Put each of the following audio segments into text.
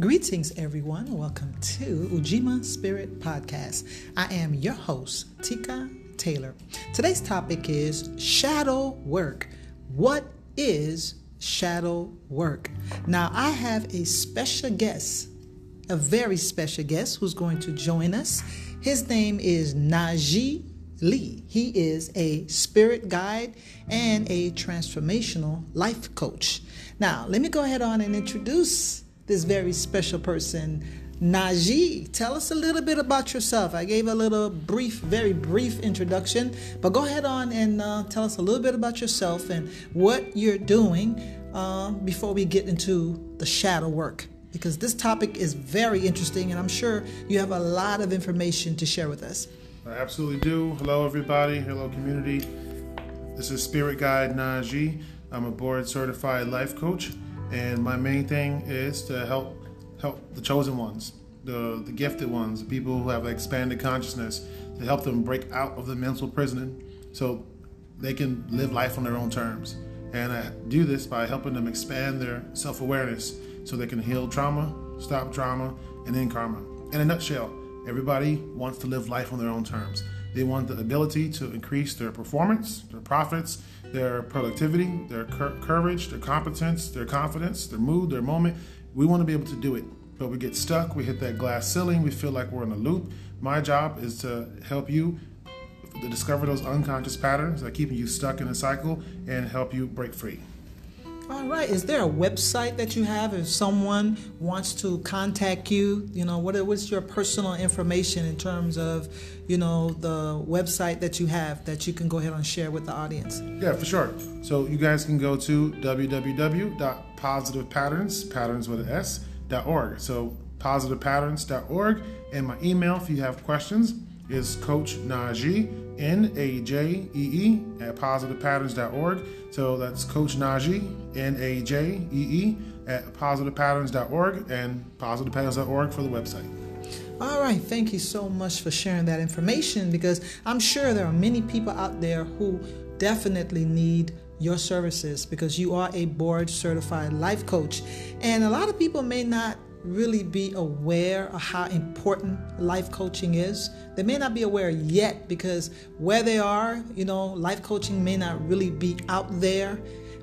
Greetings, everyone. Welcome to Ujima Spirit Podcast. I am your host, Tika Taylor. Today's topic is shadow work. What is shadow work? Now, I have a special guest, a very special guest who's going to join us. His name is Najee Lee. He is a spirit guide and a transformational life coach. Now, let me go ahead on and introduce this very special person, Najee. Tell us a little bit about yourself. I gave a little brief, very brief introduction, but go ahead on and uh, tell us a little bit about yourself and what you're doing uh, before we get into the shadow work. Because this topic is very interesting, and I'm sure you have a lot of information to share with us. I absolutely do. Hello, everybody. Hello, community. This is Spirit Guide Najee. I'm a board certified life coach and my main thing is to help help the chosen ones, the the gifted ones, the people who have expanded consciousness, to help them break out of the mental prison, so they can live life on their own terms. And I do this by helping them expand their self awareness, so they can heal trauma, stop trauma, and end karma. In a nutshell, everybody wants to live life on their own terms. They want the ability to increase their performance, their profits, their productivity, their courage, their competence, their confidence, their mood, their moment. We want to be able to do it, but we get stuck. We hit that glass ceiling. We feel like we're in a loop. My job is to help you to discover those unconscious patterns that keep you stuck in a cycle and help you break free. All right. Is there a website that you have if someone wants to contact you? You know, what what's your personal information in terms of, you know, the website that you have that you can go ahead and share with the audience? Yeah, for sure. So you guys can go to www.positivepatterns, patterns with an S, .org. So positivepatterns.org. And my email, if you have questions, is Coach Najee, N A J E E, at positivepatterns.org. So that's Coach Najee, N A J E E, at positivepatterns.org and positivepatterns.org for the website. All right, thank you so much for sharing that information because I'm sure there are many people out there who definitely need your services because you are a board certified life coach. And a lot of people may not really be aware of how important life coaching is. They may not be aware yet because where they are, you know, life coaching may not really be out there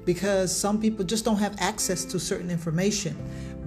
because some people just don't have access to certain information.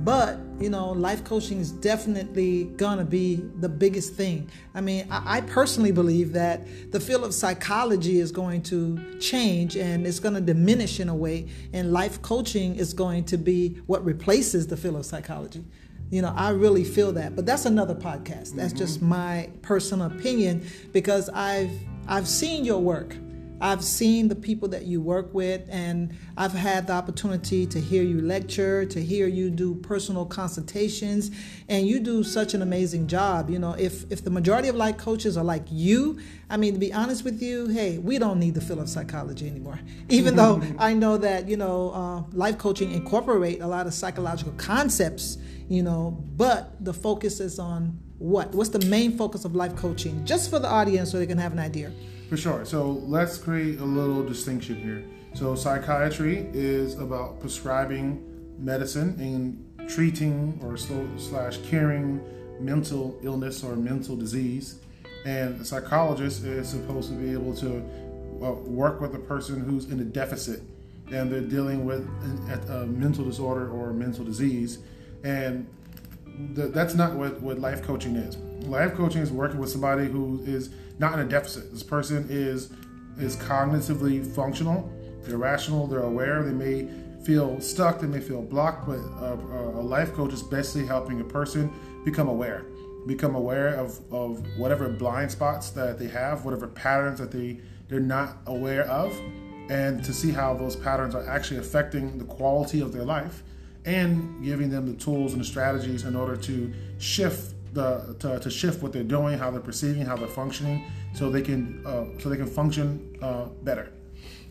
But, you know, life coaching is definitely gonna be the biggest thing. I mean, I, I personally believe that the field of psychology is going to change and it's gonna diminish in a way, and life coaching is going to be what replaces the field of psychology. You know, I really feel that. But that's another podcast. That's mm-hmm. just my personal opinion because I've I've seen your work. I've seen the people that you work with, and I've had the opportunity to hear you lecture, to hear you do personal consultations, and you do such an amazing job. You know, if if the majority of life coaches are like you, I mean, to be honest with you, hey, we don't need the field of psychology anymore. Even though I know that you know, uh, life coaching incorporate a lot of psychological concepts, you know, but the focus is on what? What's the main focus of life coaching? Just for the audience, so they can have an idea. For sure. So let's create a little distinction here. So psychiatry is about prescribing medicine and treating or slash curing mental illness or mental disease. And a psychologist is supposed to be able to uh, work with a person who's in a deficit and they're dealing with a, a mental disorder or mental disease. And th- that's not what, what life coaching is. Life coaching is working with somebody who is not in a deficit. This person is is cognitively functional. They're rational. They're aware. They may feel stuck. They may feel blocked. But a, a life coach is basically helping a person become aware, become aware of, of whatever blind spots that they have, whatever patterns that they they're not aware of, and to see how those patterns are actually affecting the quality of their life, and giving them the tools and the strategies in order to shift the to, to, shift what they're doing, how they're perceiving, how they're functioning, so they can uh, so they can function uh, better.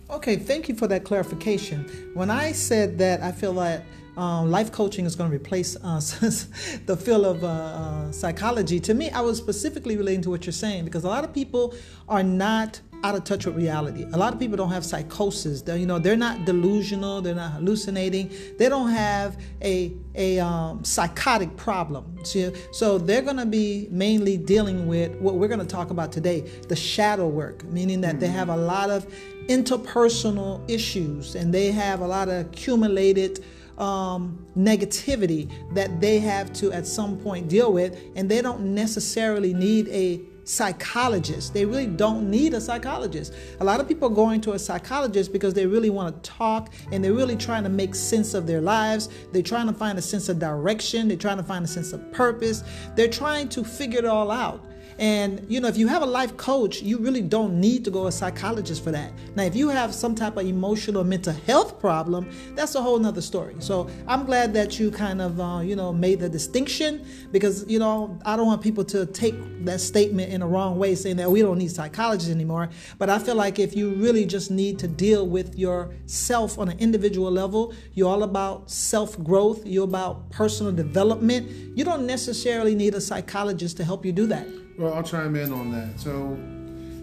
Okay, thank you for that clarification. When I said that, I feel like um, life coaching is going to replace uh, the field of uh, uh, psychology. To me, I was specifically relating to what you're saying because a lot of people are not out of touch with reality. A lot of people don't have psychosis. They're, you know, they're not delusional. They're not hallucinating. They don't have a a um, psychotic problem. So, so they're going to be mainly dealing with what we're going to talk about today: the shadow work, meaning that they have a lot of interpersonal issues and they have a lot of accumulated um, negativity that they have to at some point deal with, and they don't necessarily need a psychologist. They really don't need a psychologist. A lot of people are going to a psychologist because they really want to talk and they're really trying to make sense of their lives. They're trying to find a sense of direction. They're trying to find a sense of purpose. They're trying to figure it all out. And you know, if you have a life coach, you really don't need to go a psychologist for that. Now, if you have some type of emotional or mental health problem, that's a whole nother story. So I'm glad that you kind of uh, you know made the distinction because you know I don't want people to take that statement in a wrong way, saying that we don't need psychologists anymore. But I feel like if you really just need to deal with yourself on an individual level, you're all about self growth, you're about personal development. You don't necessarily need a psychologist to help you do that. Well, I'll chime in on that. So,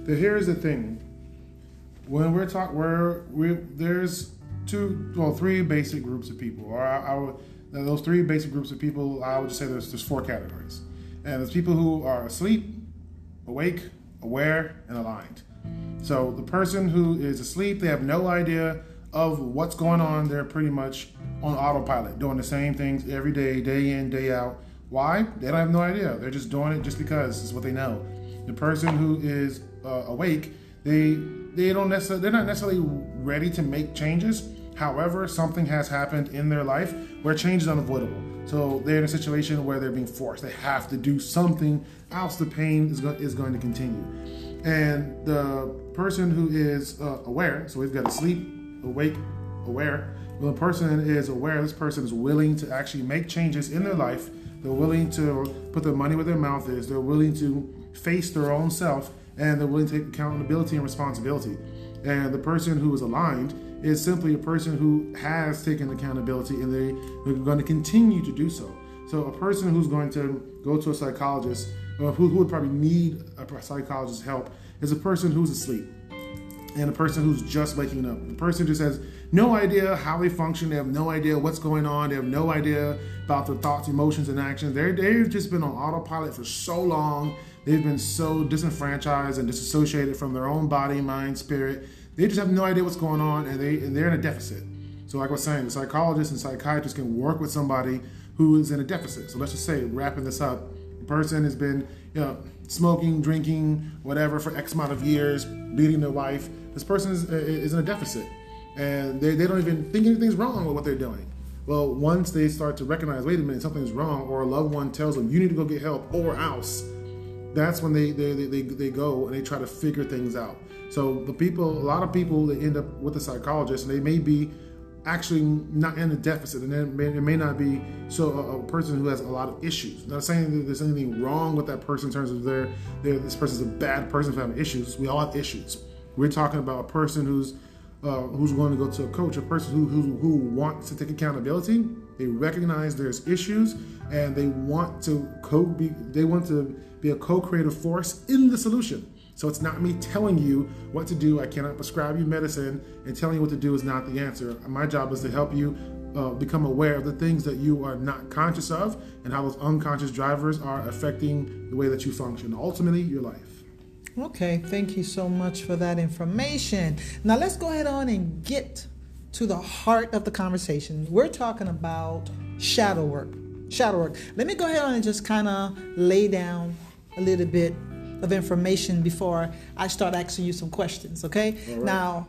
the, here's the thing: when we're talking, where we there's two, well, three basic groups of people, or I, I would, those three basic groups of people, I would just say there's there's four categories, and there's people who are asleep, awake, aware, and aligned. So the person who is asleep, they have no idea of what's going on. They're pretty much on autopilot, doing the same things every day, day in, day out why? They don't have no idea. They're just doing it just because it's what they know. The person who is uh, awake, they they don't necessarily they're not necessarily ready to make changes. However, something has happened in their life where change is unavoidable. So they're in a situation where they're being forced. They have to do something else. The pain is, go- is going to continue. And the person who is uh, aware, so we've got asleep, awake, aware. When a person is aware, this person is willing to actually make changes in their life they're willing to put their money where their mouth is. They're willing to face their own self and they're willing to take accountability and responsibility. And the person who is aligned is simply a person who has taken accountability and they, are going to continue to do so. So, a person who's going to go to a psychologist, or who, who would probably need a psychologist's help, is a person who's asleep and a person who's just waking up. The person just has no idea how they function. They have no idea what's going on. They have no idea about their thoughts, emotions, and actions. They're, they've just been on autopilot for so long. They've been so disenfranchised and disassociated from their own body, mind, spirit. They just have no idea what's going on, and they and they're in a deficit. So, like I was saying, the psychologist and psychiatrist can work with somebody who is in a deficit. So let's just say, wrapping this up, the person has been, you know, smoking, drinking, whatever for X amount of years, beating their wife. This person is, is in a deficit and they, they don't even think anything's wrong with what they're doing. Well, once they start to recognize, wait a minute, something's wrong, or a loved one tells them, you need to go get help, or else, that's when they, they, they, they go and they try to figure things out. So the people, a lot of people they end up with a psychologist, and they may be actually not in a deficit, and it may, it may not be so a, a, person who has a lot of issues. Not saying that there's anything wrong with that person in terms of their, their this person's a bad person for having issues. We all have issues. We're talking about a person who's uh, who's going to go to a coach, a person who, who, who wants to take accountability. They recognize there's issues and they want to co be they want to be a co-creative force in the solution. So it's not me telling you what to do. I cannot prescribe you medicine, and telling you what to do is not the answer. My job is to help you uh, become aware of the things that you are not conscious of and how those unconscious drivers are affecting the way that you function. Ultimately, your life. Okay, thank you so much for that information. Now let's go ahead on and get to the heart of the conversation. We're talking about shadow work. Shadow work. Let me go ahead on and just kind of lay down a little bit of information before I start asking you some questions, okay? Right. Now,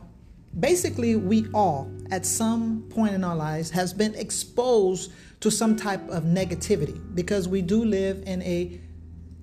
basically we all at some point in our lives has been exposed to some type of negativity because we do live in a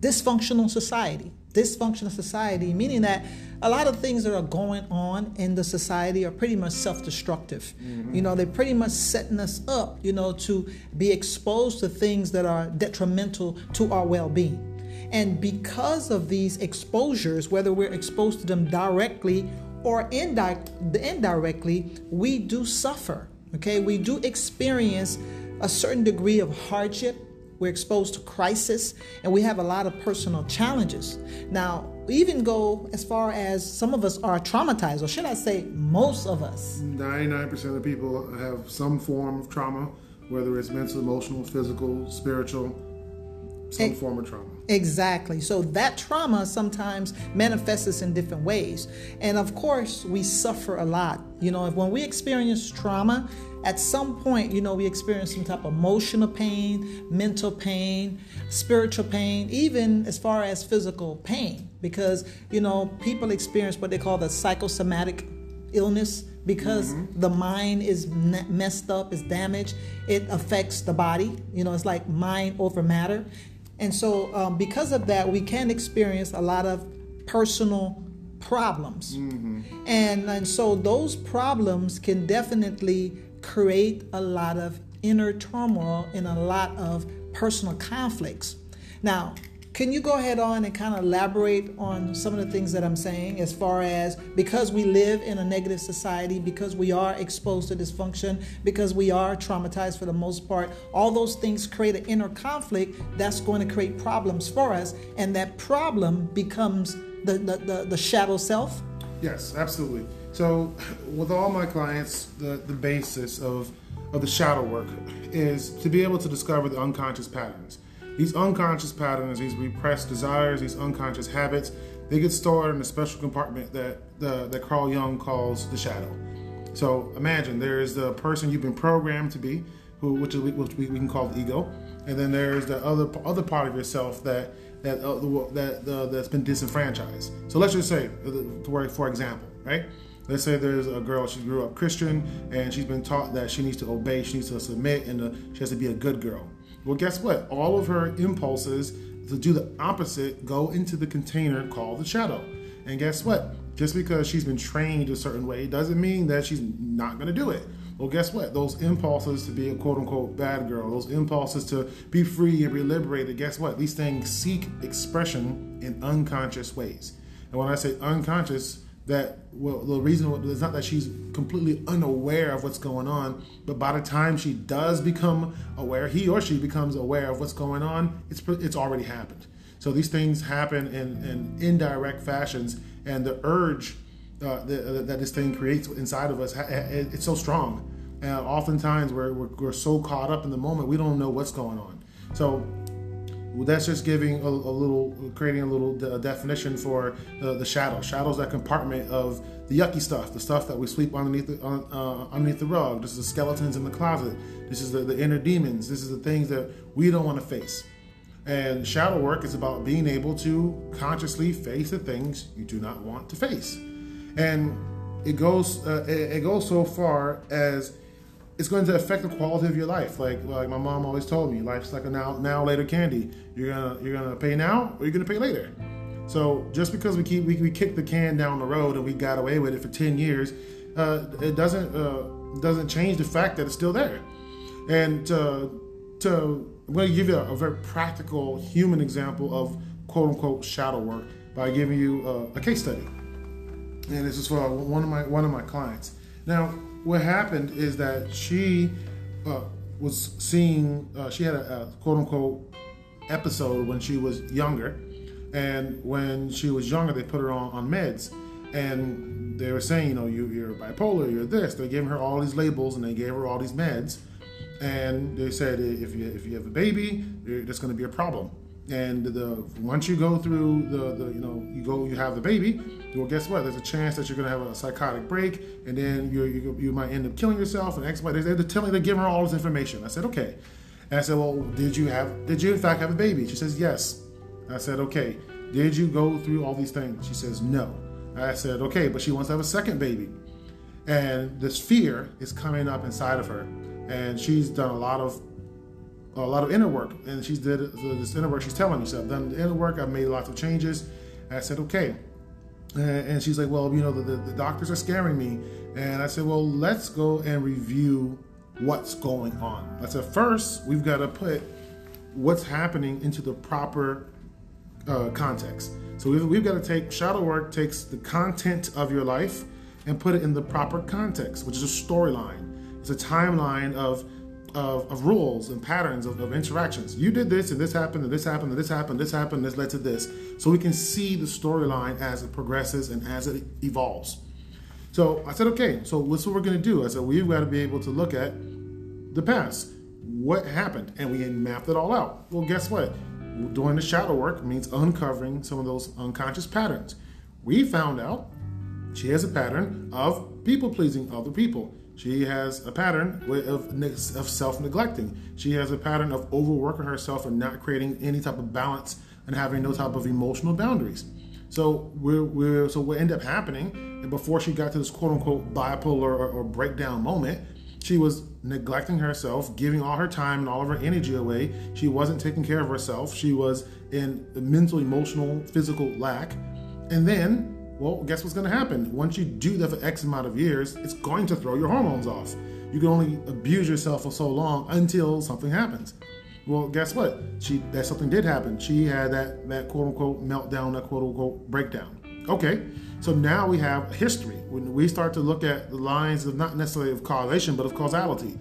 dysfunctional society dysfunctional society, meaning that a lot of things that are going on in the society are pretty much self-destructive. Mm-hmm. You know, they're pretty much setting us up, you know, to be exposed to things that are detrimental to our well-being. And because of these exposures, whether we're exposed to them directly or indirectly, we do suffer. Okay, we do experience a certain degree of hardship we're exposed to crisis and we have a lot of personal challenges. Now, even go as far as some of us are traumatized, or should I say, most of us. 99% of people have some form of trauma, whether it's mental, emotional, physical, spiritual, some form of trauma. Exactly. So that trauma sometimes manifests in different ways. And of course, we suffer a lot. You know, when we experience trauma, at some point, you know, we experience some type of emotional pain, mental pain, spiritual pain, even as far as physical pain. Because, you know, people experience what they call the psychosomatic illness because mm-hmm. the mind is messed up, is damaged. It affects the body. You know, it's like mind over matter. And so, um, because of that, we can experience a lot of personal problems. And, and so, those problems can definitely create a lot of inner turmoil and a lot of personal conflicts. Now, can you go ahead on and kind of elaborate on some of the things that I'm saying as far as because we live in a negative society, because we are exposed to dysfunction, because we are traumatized for the most part, all those things create an inner conflict that's going to create problems for us, and that problem becomes the, the, the, the shadow self? Yes, absolutely. So, with all my clients, the, the basis of, of the shadow work is to be able to discover the unconscious patterns. These unconscious patterns, these repressed desires, these unconscious habits, they get stored in a special compartment that that Carl Jung calls the shadow. So imagine there is the person you've been programmed to be, who which, is, which we, we can call the ego, and then there's the other other part of yourself that that uh, that uh, that's been disenfranchised. So let's just say, uh, for for example, right? Let's say there's a girl she grew up Christian and she's been taught that she needs to obey, she needs to submit, and uh, she has to be a good girl. Well, guess what? All of her impulses to do the opposite go into the container called the shadow. And guess what? Just because she's been trained a certain way doesn't mean that she's not going to do it. Well, guess what? Those impulses to be a quote unquote bad girl, those impulses to be free and be liberated, guess what? These things seek expression in unconscious ways. And when I say unconscious, that well, the reason is not that she's completely unaware of what's going on, but by the time she does become aware, he or she becomes aware of what's going on, it's it's already happened. So these things happen in, in indirect fashions, and the urge uh, that, that this thing creates inside of us, it- it's so strong. And oftentimes we're, we're, we're so caught up in the moment, we don't know what's going on. So that's just giving a, a little, creating a little de- definition for the, the shadow. Shadows that compartment of the yucky stuff, the stuff that we sweep underneath the, uh, uh, underneath the rug. This is the skeletons in the closet. This is the, the inner demons. This is the things that we don't want to face. And shadow work is about being able to consciously face the things you do not want to face. And it goes uh, it goes so far as it's going to affect the quality of your life. Like like my mom always told me, life's like a now now later candy. You're gonna you're gonna pay now or you're gonna pay later. So just because we keep we, we kick the can down the road and we got away with it for ten years, uh, it doesn't uh, doesn't change the fact that it's still there. And to to I'm going to give you a, a very practical human example of quote unquote shadow work by giving you a, a case study and this is for one of my one of my clients. Now, what happened is that she uh, was seeing uh, she had a, a quote unquote episode when she was younger, and when she was younger, they put her on, on meds, and they were saying, you know, you, you're bipolar, you're this. They gave her all these labels, and they gave her all these meds, and they said if you if you have a baby, that's going to be a problem. And the once you go through the, the you know you go you have the baby, well guess what? There's a chance that you're gonna have a psychotic break, and then you you, you might end up killing yourself. And X Y. They they're telling they're giving her all this information. I said okay, and I said well did you have did you in fact have a baby? She says yes. I said okay. Did you go through all these things? She says no. I said okay, but she wants to have a second baby and this fear is coming up inside of her and she's done a lot of a lot of inner work. And she's did this inner work she's telling me. So i've done the inner work i've made lots of changes. And i said okay. And she's like well you know the, the, the doctors are scaring me. And i said well let's go and review what's going on. I said first we've got to put what's happening into the proper uh, context. So we've, we've got to take shadow work takes the content of your life and put it in the proper context, which is a storyline. It's a timeline of of, of rules and patterns of, of, interactions. You did this, and this happened, and this happened, and this happened, this happened, this led to this. So we can see the storyline as it progresses and as it evolves. So I said, okay, so what's what we're going to do? I said, we've got to be able to look at the past. What happened? And we mapped it all out. Well, guess what? Doing the shadow work means uncovering some of those unconscious patterns. We found out she has a pattern of people pleasing other people. She has a pattern of, of self neglecting. She has a pattern of overworking herself and not creating any type of balance and having no type of emotional boundaries. So we're, we're so what ended up happening, and before she got to this quote unquote bipolar or, or breakdown moment, she was neglecting herself, giving all her time and all of her energy away. She wasn't taking care of herself. She was in mental, emotional, physical lack. And then well, guess what's going to happen? Once you do that for X amount of years, it's going to throw your hormones off. You can only abuse yourself for so long until something happens. Well, guess what? She that something did happen. She had that that quote unquote meltdown, that quote unquote breakdown. Okay, so now we have history. When we start to look at the lines of not necessarily of causation, but of causality,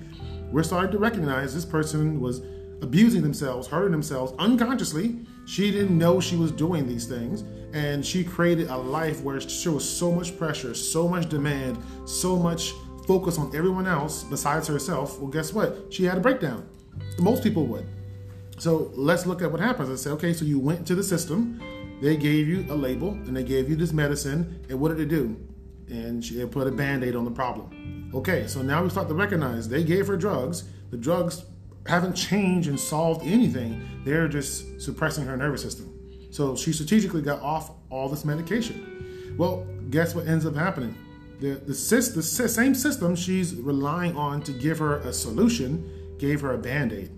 we're starting to recognize this person was abusing themselves, hurting themselves unconsciously. She didn't know she was doing these things, and she created a life where there was so much pressure, so much demand, so much focus on everyone else besides herself. Well, guess what? She had a breakdown. Most people would. So let's look at what happens I say, okay, so you went to the system, they gave you a label, and they gave you this medicine, and what did it do? And she put a band aid on the problem. Okay, so now we start to recognize they gave her drugs. The drugs haven't changed and solved anything. They're just suppressing her nervous system. So she strategically got off all this medication. Well, guess what ends up happening? The, the, the same system she's relying on to give her a solution gave her a band aid.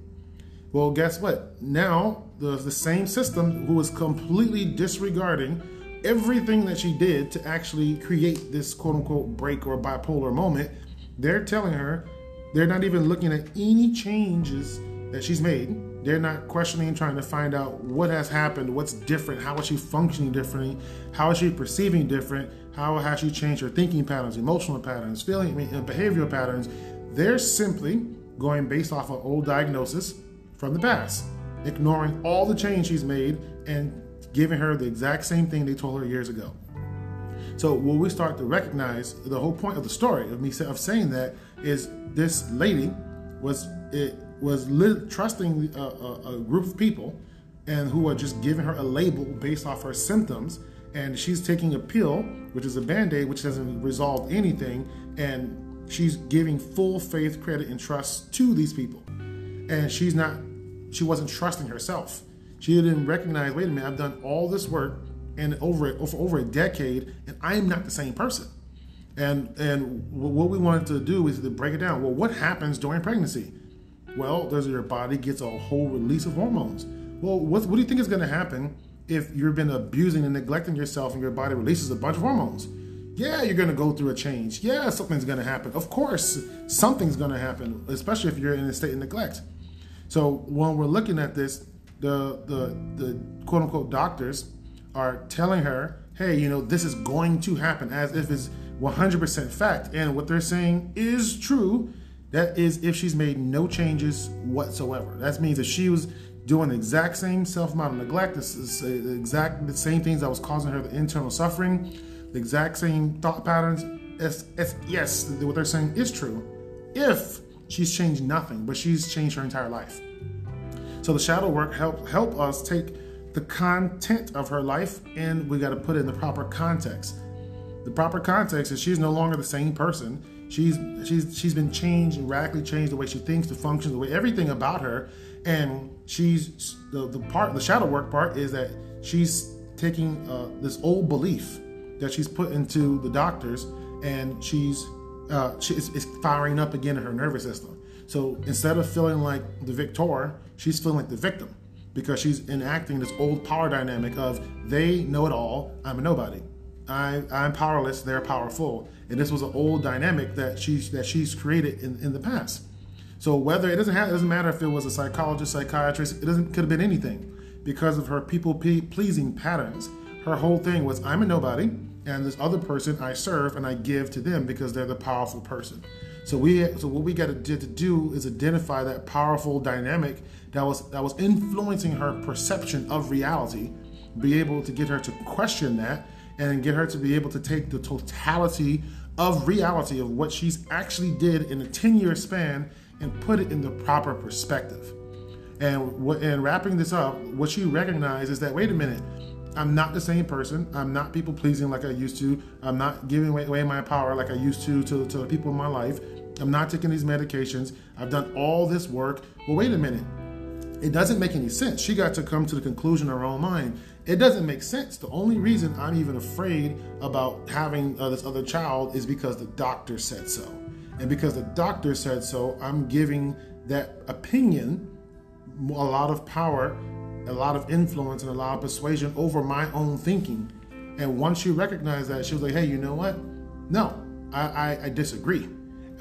Well, guess what? Now, the, the same system who was completely disregarding everything that she did to actually create this quote unquote break or bipolar moment, they're telling her they're not even looking at any changes that she's made. They're not questioning trying to find out what has happened, what's different, how is she functioning differently, how is she perceiving different, how has she changed her thinking patterns, emotional patterns, feeling, behavioral patterns. They're simply going based off of old diagnosis from the past, ignoring all the change she's made and giving her the exact same thing they told her years ago. So when we start to recognize the whole point of the story of me of saying that is this lady was it was li- trusting a, a, a group of people and who are just giving her a label based off her symptoms. And she's taking a pill which is a band-aid which doesn't resolve anything. And she's giving full faith credit and trust to these people. And she's not she wasn't trusting herself. She didn't recognize wait a minute i've done all this work and over for over a decade and i am not the same person. And and what we wanted to do is to break it down. Well, what happens during pregnancy? Well, does your body gets a whole release of hormones. Well, what, what do you think is going to happen if you've been abusing and neglecting yourself and your body releases a bunch of hormones? Yeah, you're going to go through a change. Yeah, something's going to happen. Of course, something's going to happen, especially if you're in a state of neglect. So when we're looking at this, the the the quote unquote doctors are telling her, hey, you know, this is going to happen as if it's 100% fact. And what they're saying is true. That is if she's made no changes whatsoever. That means if she was doing the exact same self-amount of neglect, the exact the same things that was causing her the internal suffering, the exact same thought patterns. It's, it's, yes, what they're saying is true. If she's changed nothing, but she's changed her entire life. So the shadow work help help us take the content of her life and we got to put it in the proper context. The proper context is she's no longer the same person. She's she's she's been changed and radically changed the way she thinks, the functions, the way everything about her. And she's the the part the shadow work part is that she's taking uh, this old belief that she's put into the doctors, and she's uh, she, firing up again in her nervous system. So instead of feeling like the victor, she's feeling like the victim because she's enacting this old power dynamic of they know it all, I'm a nobody. I, I'm powerless, they're powerful. And this was an old dynamic that she's that she's created in, in the past. So whether it doesn't have, it doesn't matter if it was a psychologist, psychiatrist, it doesn't could have been anything because of her people pleasing patterns. Her whole thing was I'm a nobody, and this other person I serve and I give to them because they're the powerful person. So we so what we got to do is identify that powerful dynamic that was that was influencing her perception of reality, be able to get her to question that and get her to be able to take the totality of reality of what she's actually did in a 10 year span and put it in the proper perspective. And and wrapping this up, what she recognized is that wait a minute, I'm not the same person. I'm not people pleasing like I used to. I'm not giving away my power like I used to to, to the people in my life. I'm not taking these medications. I've done all this work. Well, wait a minute. It doesn't make any sense. She got to come to the conclusion in her own mind. It doesn't make sense. The only reason I'm even afraid about having uh, this other child is because the doctor said so. And because the doctor said so, I'm giving that opinion a lot of power, a lot of influence, and a lot of persuasion over my own thinking. And once she recognized that, she was like, hey, you know what? No, I, I, I disagree.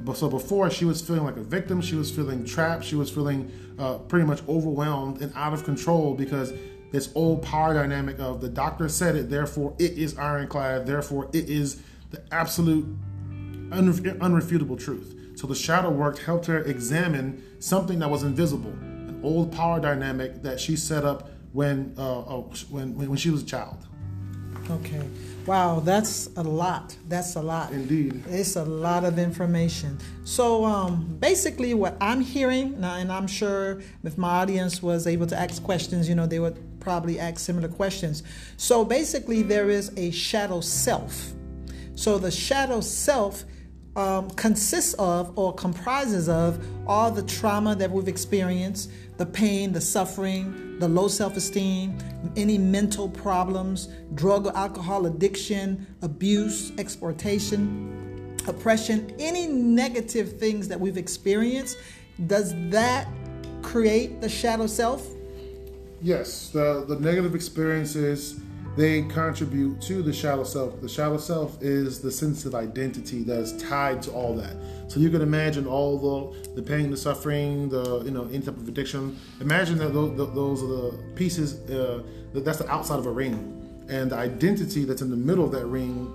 But so before she was feeling like a victim, she was feeling trapped, she was feeling uh, pretty much overwhelmed and out of control because this old power dynamic of the doctor said it, therefore it is ironclad, therefore it is the absolute unref- unrefutable truth. So the shadow work helped her examine something that was invisible, an old power dynamic that she set up when uh, uh, when when she was a child. Okay. Wow, that's a lot. That's a lot. Indeed. It's a lot of information. So, um, basically, what I'm hearing, now and I'm sure if my audience was able to ask questions, you know, they would probably ask similar questions. So, basically, there is a shadow self. So, the shadow self um, consists of or comprises of all the trauma that we've experienced, the pain, the suffering, the low self esteem, any mental problems, drug or alcohol addiction, abuse, exploitation, oppression, any negative things that we've experienced. Does that create the shadow self? Yes, the, the negative experiences they contribute to the shadow self. The shadow self is the sense of identity that is tied to all that. So you can imagine all the the pain, the suffering, the you know any type of addiction. Imagine that those, those are the pieces. Uh, that's the outside of a ring, and the identity that's in the middle of that ring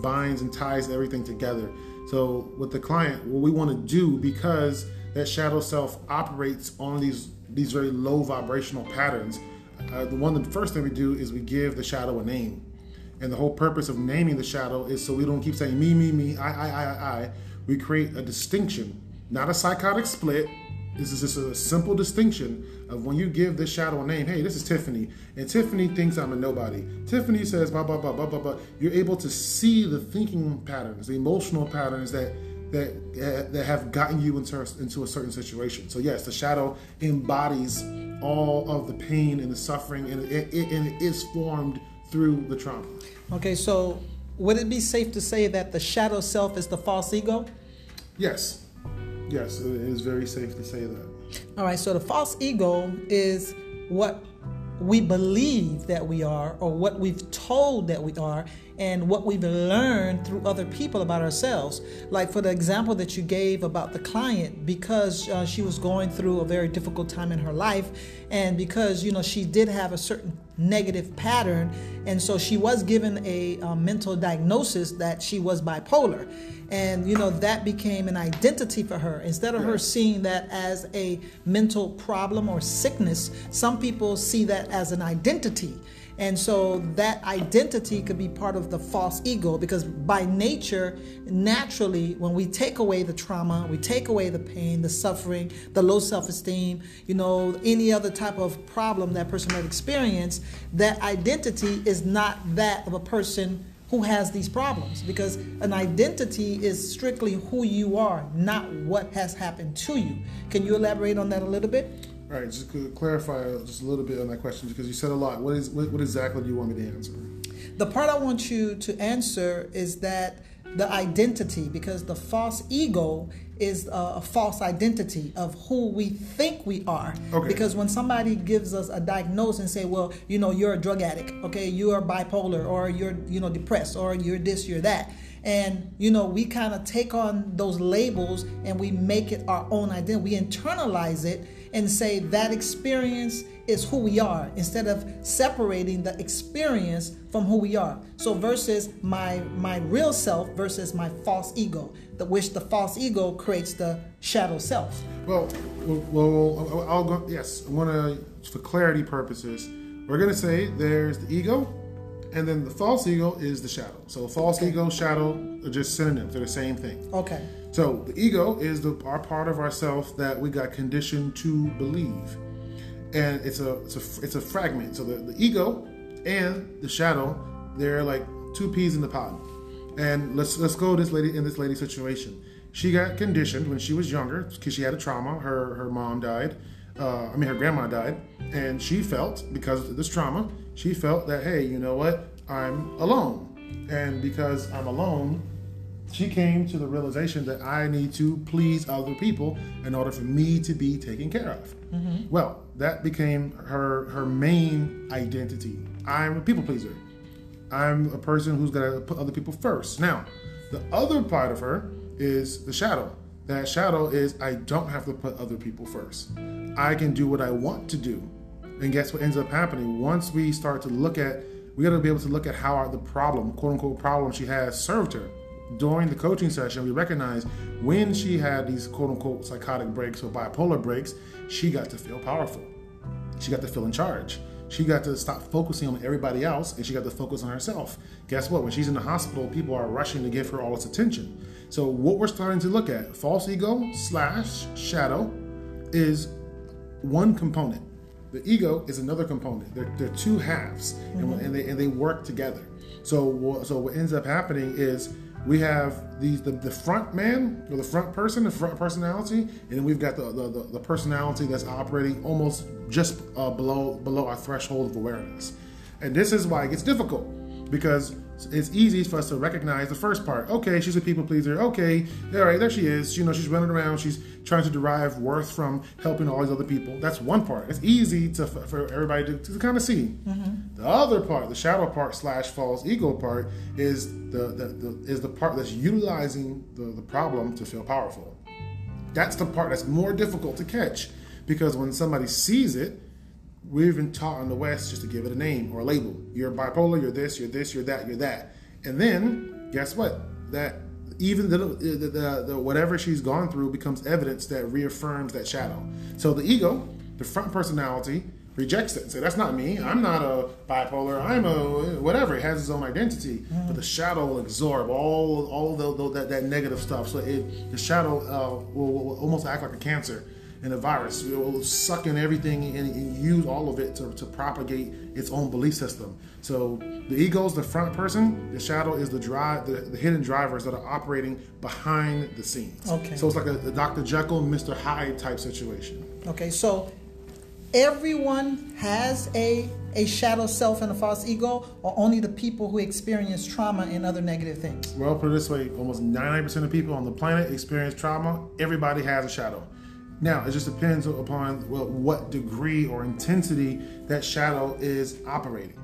binds and ties everything together. So with the client, what we want to do because that shadow self operates on these these very low vibrational patterns uh, the one the first thing we do is we give the shadow a name. And the whole purpose of naming the shadow is so we don't keep saying me me me i i i i we create a distinction not a psychotic split. This is just a simple distinction of when you give this shadow a name hey this is tiffany. And tiffany thinks i'm a nobody. Tiffany says blah blah blah blah blah blah you're able to see the thinking patterns the emotional patterns that that that have gotten you into into a certain situation. So yes, the shadow embodies all of the pain and the suffering, and it, it, and it is formed through the trauma. Okay, so would it be safe to say that the shadow self is the false ego? Yes, yes, it is very safe to say that. All right, so the false ego is what we believe that we are or what we've told that we are and what we've learned through other people about ourselves. Like for the example that you gave about the client, because uh, she was going through a very difficult time in her life, and because you know she did have a certain negative pattern, and so she was given a, mental diagnosis that she was bipolar, and you know that became an identity for her. Instead of her seeing that as a mental problem or sickness, some people see that as an identity. And so that identity could be part of the false ego because by nature, naturally, when we take away the trauma, we take away the pain, the suffering, the low self esteem, you know, any other type of problem that person might experience, that identity is not that of a person who has these problems because an identity is strictly who you are, not what has happened to you. Can you elaborate on that a little bit? All right, just to clarify just a little bit on that question because you said a lot. What is what, what exactly do you want me to answer? The part I want you to answer is that the identity, because the false ego is a, a, false identity of who we think we are. Okay. Because when somebody gives us a diagnosis and say, well, you know, you're a drug addict, okay, you are bipolar, or you're, you know, depressed, or you're this, you're that and you know we kind of take on those labels and we make it our own identity we internalize it and say that experience is who we are instead of separating the experience from who we are. So versus my my real self versus my false ego, the which the false ego creates the shadow self. Well, well, I'll go. Yes, I want to, for clarity purposes, we're going to say there's the ego, and then the false ego is the shadow. So false Okay. ego, shadow are just synonyms. They're the same thing. Okay. So the ego is the our part of ourself that we got conditioned to believe, and it's a it's a it's a fragment. So the, the ego and the shadow, they're like two peas in the pod. And let's let's go this lady in this lady situation. She got conditioned when she was younger because she had a trauma. Her her mom died. Uh, I mean, her grandma died, and she felt because of this trauma, she felt that hey, you know what? I'm alone, and because I'm alone, she came to the realization that I need to please other people in order for me to be taken care of. Mm-hmm. Well, that became her her main identity. I'm a people pleaser. I'm a person who's gonna put other people first. Now, the other part of her is the shadow. That shadow is I don't have to put other people first. I can do what I want to do. And guess what ends up happening? Once we start to look at, we got to be able to look at how the problem, quote unquote, problem she has served her. During the coaching session, we recognized when she had these quote unquote psychotic breaks or bipolar breaks, she got to feel powerful. She got to feel in charge. She got to stop focusing on everybody else and she got to focus on herself. Guess what? When she's in the hospital, people are rushing to give her all this attention. So, what we're starting to look at, false ego slash shadow, is one component. The ego is another component. They're, they're two halves, and, mm-hmm. and they and they work together. So so what ends up happening is we have these the, the front man or the front person, the front personality, and then we've got the the, the, the personality that's operating almost just uh, below below our threshold of awareness. And this is why it gets difficult because it's easy for us to recognize the first part. Okay, she's a people pleaser. Okay, all right, there she is. You know, she's running around. She's trying to derive worth from helping all these other people. That's one part. It's easy to for everybody to, to kind of see. Mm-hmm. The other part, the shadow part slash false ego part, is the, the, the is the part that's utilizing the, the problem to feel powerful. That's the part that's more difficult to catch because when somebody sees it, we've been taught in the West just to give it a name or a label. You're bipolar, you're this, you're this, you're that, you're that. And then, guess what? That even the, the, the, the whatever she's gone through becomes evidence that reaffirms that shadow. So the ego, the front personality, rejects it say, that's not me. I'm not a bipolar. I'm a whatever. It has its own identity. But the shadow will absorb all all the, the, that, that negative stuff. So it, the shadow uh, will, will almost act like a cancer and a virus. It will suck in everything and, and use all of it to, to propagate its own belief system. So the ego is the front person. The shadow is the drive, the, the hidden drivers that are operating behind the scenes. Okay. So it's like a, a Dr. Jekyll, Mr. Hyde type situation. Okay, so everyone has a a shadow self and a false ego, or only the people who experience trauma and other negative things. Well, put it this way: almost 99% of people on the planet experience trauma. Everybody has a shadow. Now, it just depends upon well, what degree or intensity that shadow is operating.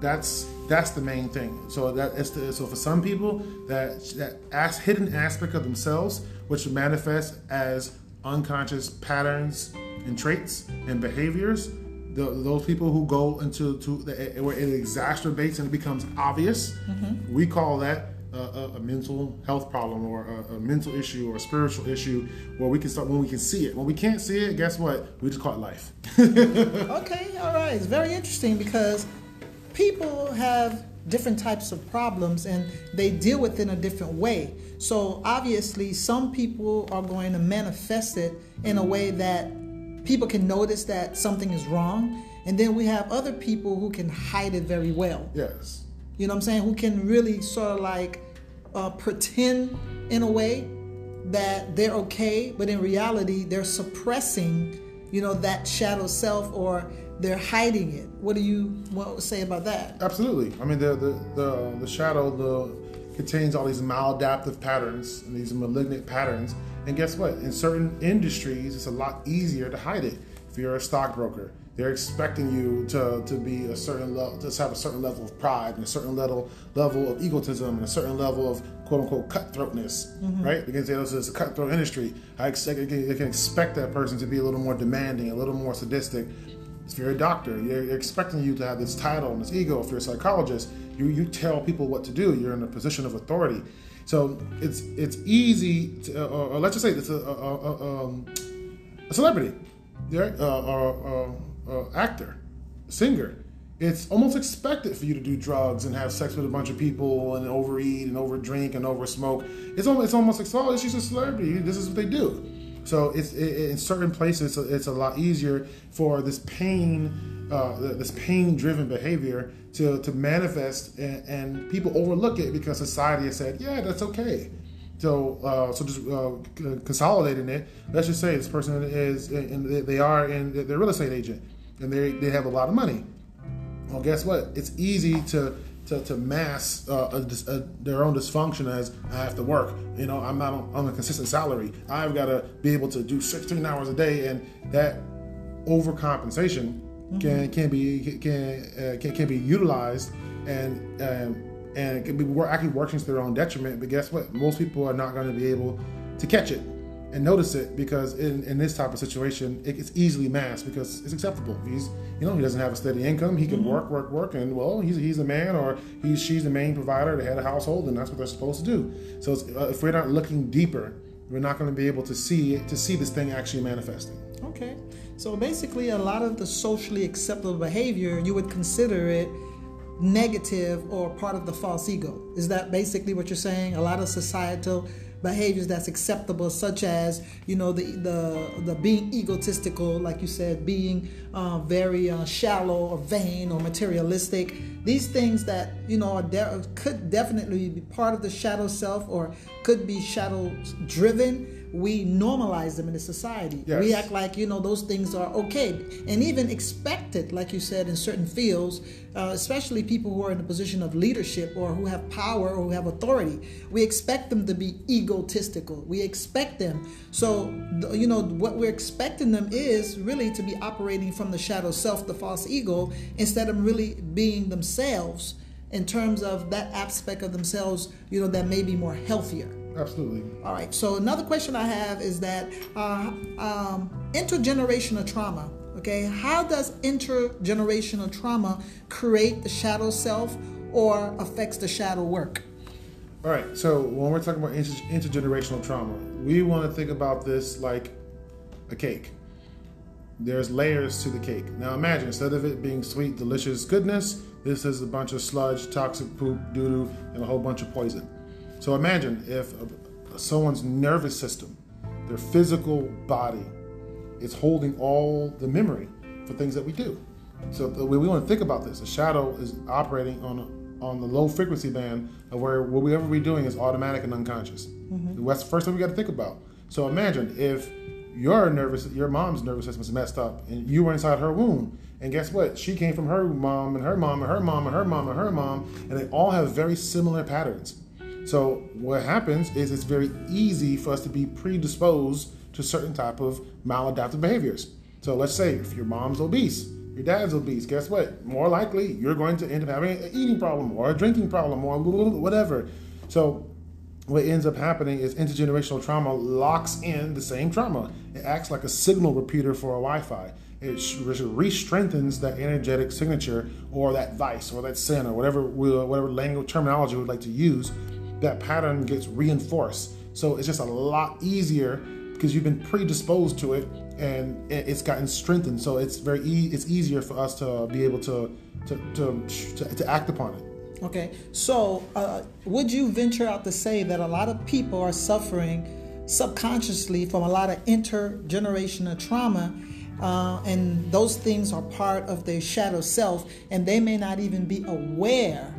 That's that's the main thing. So that is the, so for some people that that as, hidden aspect of themselves, which manifests as unconscious patterns and traits and behaviors, the, those people who go into to the, where it exacerbates and it becomes obvious, mm-hmm. we call that a, a, mental health problem or a, a mental issue or a spiritual issue where we can start when we can see it. When we can't see it, guess what? We just call it life. Okay, all right. It's very interesting because people have different types of problems and they deal with it in a different way. So obviously, some people are going to manifest it in a way that people can notice that something is wrong, and then we have other people who can hide it very well. yes. You know what I'm saying? Who can really sort of like uh, pretend in a way that they're okay, but in reality, they're suppressing, you know, that shadow self or they're hiding it. What do you to say about that? Absolutely. I mean, the the the, the shadow the contains all these maladaptive patterns and these malignant patterns. And guess what? In certain industries, it's a lot easier to hide it. If you're a stockbroker, They're expecting you to, to be a certain level, to have a certain level of pride and a certain level level of egotism and a certain level of quote unquote cutthroatness, mm-hmm. right? Because is a cutthroat industry. I, expect, I can expect that person to be a little more demanding, a little more sadistic. If you're a doctor, you're expecting you to have this title and this ego. If you're a psychologist, you, you tell people what to do. You're in a position of authority. So it's it's easy, to, uh, or let's just say it's a, a, a, um, a celebrity, right? Uh, or, uh, actor, singer. It's almost expected for you to do drugs and have sex with a bunch of people and overeat and overdrink and oversmoke. It's almost, it's almost like, oh, she's a celebrity. This is what they do. So it's it, in certain places, it's a lot easier for this pain, uh, this pain-driven behavior to to manifest, and, and, people overlook it because society has said, yeah, that's okay. So, uh, so just uh, consolidating it. Let's just say this person is, and they are in, they're real estate agent and they, they have a lot of money. Well, guess what? It's easy to to, to mask uh, a, a, their own dysfunction as I have to work. You know, I'm not on, on a consistent salary. I've got to be able to do 16 hours a day, and that overcompensation mm-hmm. can can be can, uh, can can be utilized and um, and it can be actually working to their own detriment. But guess what? Most people are not going to be able to catch it and notice it because in, in this type of situation, it, it's easily masked because it's acceptable. He's, you know, he doesn't have a steady income. He can mm-hmm. work, work, work, and well, he's he's a man or he's she's the main provider, the head of household, and that's what they're supposed to do. So uh, if we're not looking deeper, we're not going to be able to see to see this thing actually manifesting. Okay, so basically, a lot of the socially acceptable behavior you would consider it negative or part of the false ego. Is that basically what you're saying? A lot of societal behaviors that's acceptable, such as you know the the the being egotistical, like you said, being uh, very uh, shallow or vain or materialistic. These things that you know de- could definitely be part of the shadow self or could be shadow driven we normalize them in the society. Yes. We act like you know those things are okay and even expected, like you said, in certain fields, uh, especially people who are in a position of leadership or who have power or who have authority. We expect them to be egotistical. We expect them. So you know what we're expecting them is really to be operating from the shadow self, the false ego, instead of really being themselves in terms of that aspect of themselves, you know, that may be more healthier. Absolutely. All right. So another question I have is that uh, um, intergenerational trauma. Okay, how does intergenerational trauma create the shadow self or affects the shadow work? All right. So when we're talking about inter- intergenerational trauma, we want to think about this like a cake. There's layers to the cake. Now imagine instead of it being sweet, delicious goodness, this is a bunch of sludge, toxic poop, doo doo, and a whole bunch of poison. So imagine if someone's nervous system, their physical body, is holding all the memory for things that we do. So the way we want to think about this. The shadow is operating on on the low frequency band of where whatever we're doing is automatic and unconscious. Mm-hmm. That's the first thing we got to think about. So imagine if your nervous, your mom's nervous system is messed up, and you were inside her womb, and guess what? She came from her mom and her mom and her mom and her mom and her mom, and they all have very similar patterns. So what happens is it's very easy for us to be predisposed to certain type of maladaptive behaviors. So let's say if your mom's obese, your dad's obese, guess what? More likely you're going to end up having an eating problem or a drinking problem or whatever. So what ends up happening is intergenerational trauma locks in the same trauma. It acts like a signal repeater for a Wi-Fi. It re-strengthens that energetic signature or that vice or that sin or whatever whatever language terminology we'd like to use that pattern gets reinforced. So it's just a lot easier because you've been predisposed to it and it's gotten strengthened. So it's very e- it's easier for us to be able to to to, to, to act upon it. Okay, so uh, would you venture out to say that a lot of people are suffering subconsciously from a lot of intergenerational trauma? Uh, and those things are part of their shadow self, and they may not even be aware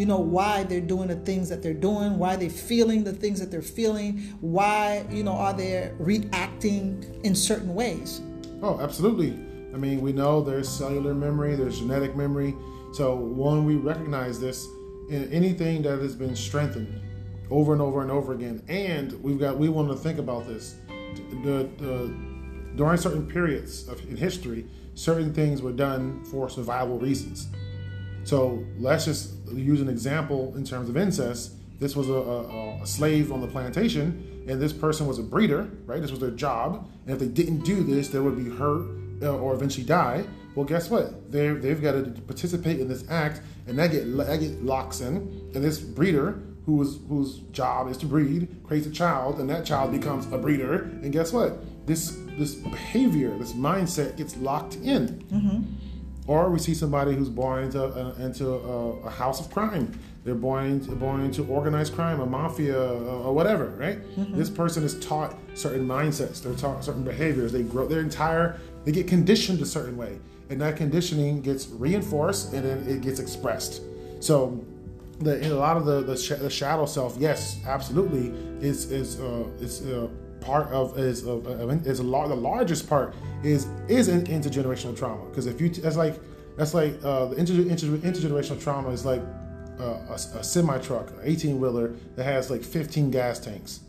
you know why they're doing the things that they're doing why they're feeling the things that they're feeling why you know are they reacting in certain ways. Oh absolutely. I mean we know there's cellular memory there's genetic memory. So when we recognize this in anything that has been strengthened over and over and over again. And we've got we want to think about this. The, the during certain periods of in history, certain things were done for survival reasons. So let's just use an example in terms of incest. This was a, a, a, slave on the plantation, and this person was a breeder, right? This was their job. And if they didn't do this, they would be hurt uh, or eventually die. Well, guess what? they they've got to participate in this act, and that get that get locks in. And this breeder, whose whose job is to breed, creates a child, and that child becomes a breeder. And guess what? This this behavior, this mindset gets locked in. Mm-hmm. Or we see somebody who's born into a, into a, a house of crime. They're born born into organized crime, a mafia, or whatever. Right? Mm-hmm. This person is taught certain mindsets. They're taught certain behaviors. They grow their entire. They get conditioned a certain way and that conditioning gets reinforced and then it gets expressed. So, the, in a lot of the, the, sh- the shadow self, yes, absolutely, is is uh, is uh, part of is is a lar- the largest part is is in, intergenerational trauma because if you that's like that's like uh, the inter- inter- intergenerational trauma is like uh, a, a semi truck, an 18 wheeler that has like 15 gas tanks.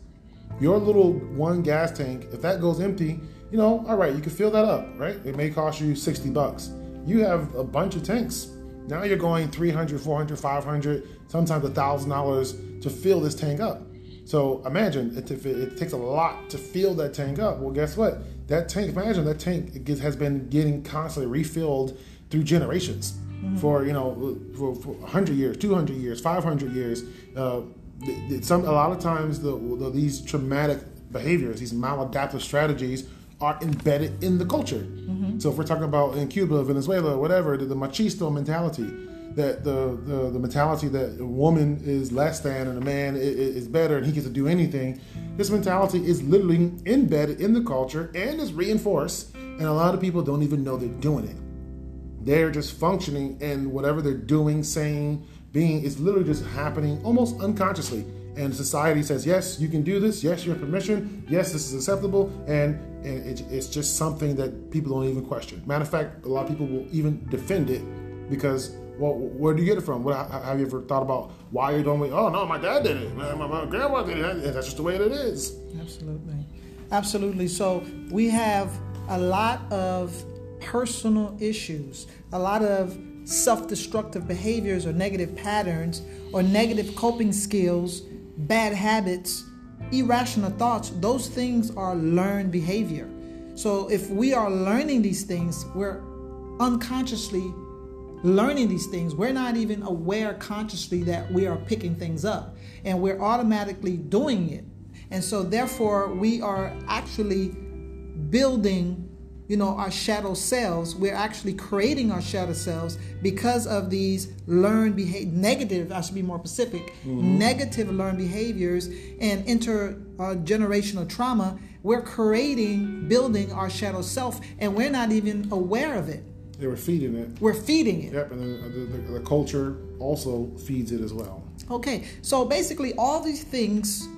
Your little one gas tank, if that goes empty, you know, all right, you can fill that up, right? It may cost you 60 bucks. You have a bunch of tanks. Now you're going 300, 400, 500, sometimes $1,000 to fill this tank up. So imagine it, it, it, takes a lot to fill that tank up. Well, guess what? That tank, imagine that tank has been getting constantly refilled through generations mm-hmm. for, you know, for, for 100 years, 200 years, 500 years. Uh, some, a lot of times the, the, these traumatic behaviors, these maladaptive strategies are embedded in the culture. Mm-hmm. So if we're talking about in Cuba, Venezuela, whatever, the, the machisto mentality, that the, the, the mentality that a woman is less than and a man is, is better and he gets to do anything, this mentality is literally embedded in the culture and is reinforced. And a lot of people don't even know they're doing it. They're just functioning, and whatever they're doing, saying, being is literally just happening almost unconsciously and society says yes you can do this yes you have permission yes this is acceptable and and it, it's just something that people don't even question matter of fact a lot of people will even defend it because well where do you get it from? What, have you ever thought about why you're doing it? oh no my dad did it. My, my grandma did it. That's just the way it is. Absolutely. Absolutely. So we have a lot of personal issues a lot of self-destructive behaviors or negative patterns or negative coping skills bad habits, irrational thoughts, those things are learned behavior. So if we are learning these things, we're unconsciously learning these things. We're not even aware consciously that we are picking things up and we're automatically doing it. And so therefore we are actually building you know, our shadow selves. We're actually creating our shadow selves because of these learned behavior, negative, I should be more specific, mm-hmm. negative learned behaviors and intergenerational uh, trauma. We're creating, building our shadow self, and we're not even aware of it. Yeah, we're feeding it. We're feeding it. Yep, and the, the, the culture also feeds it as well. Okay, so basically, all these things,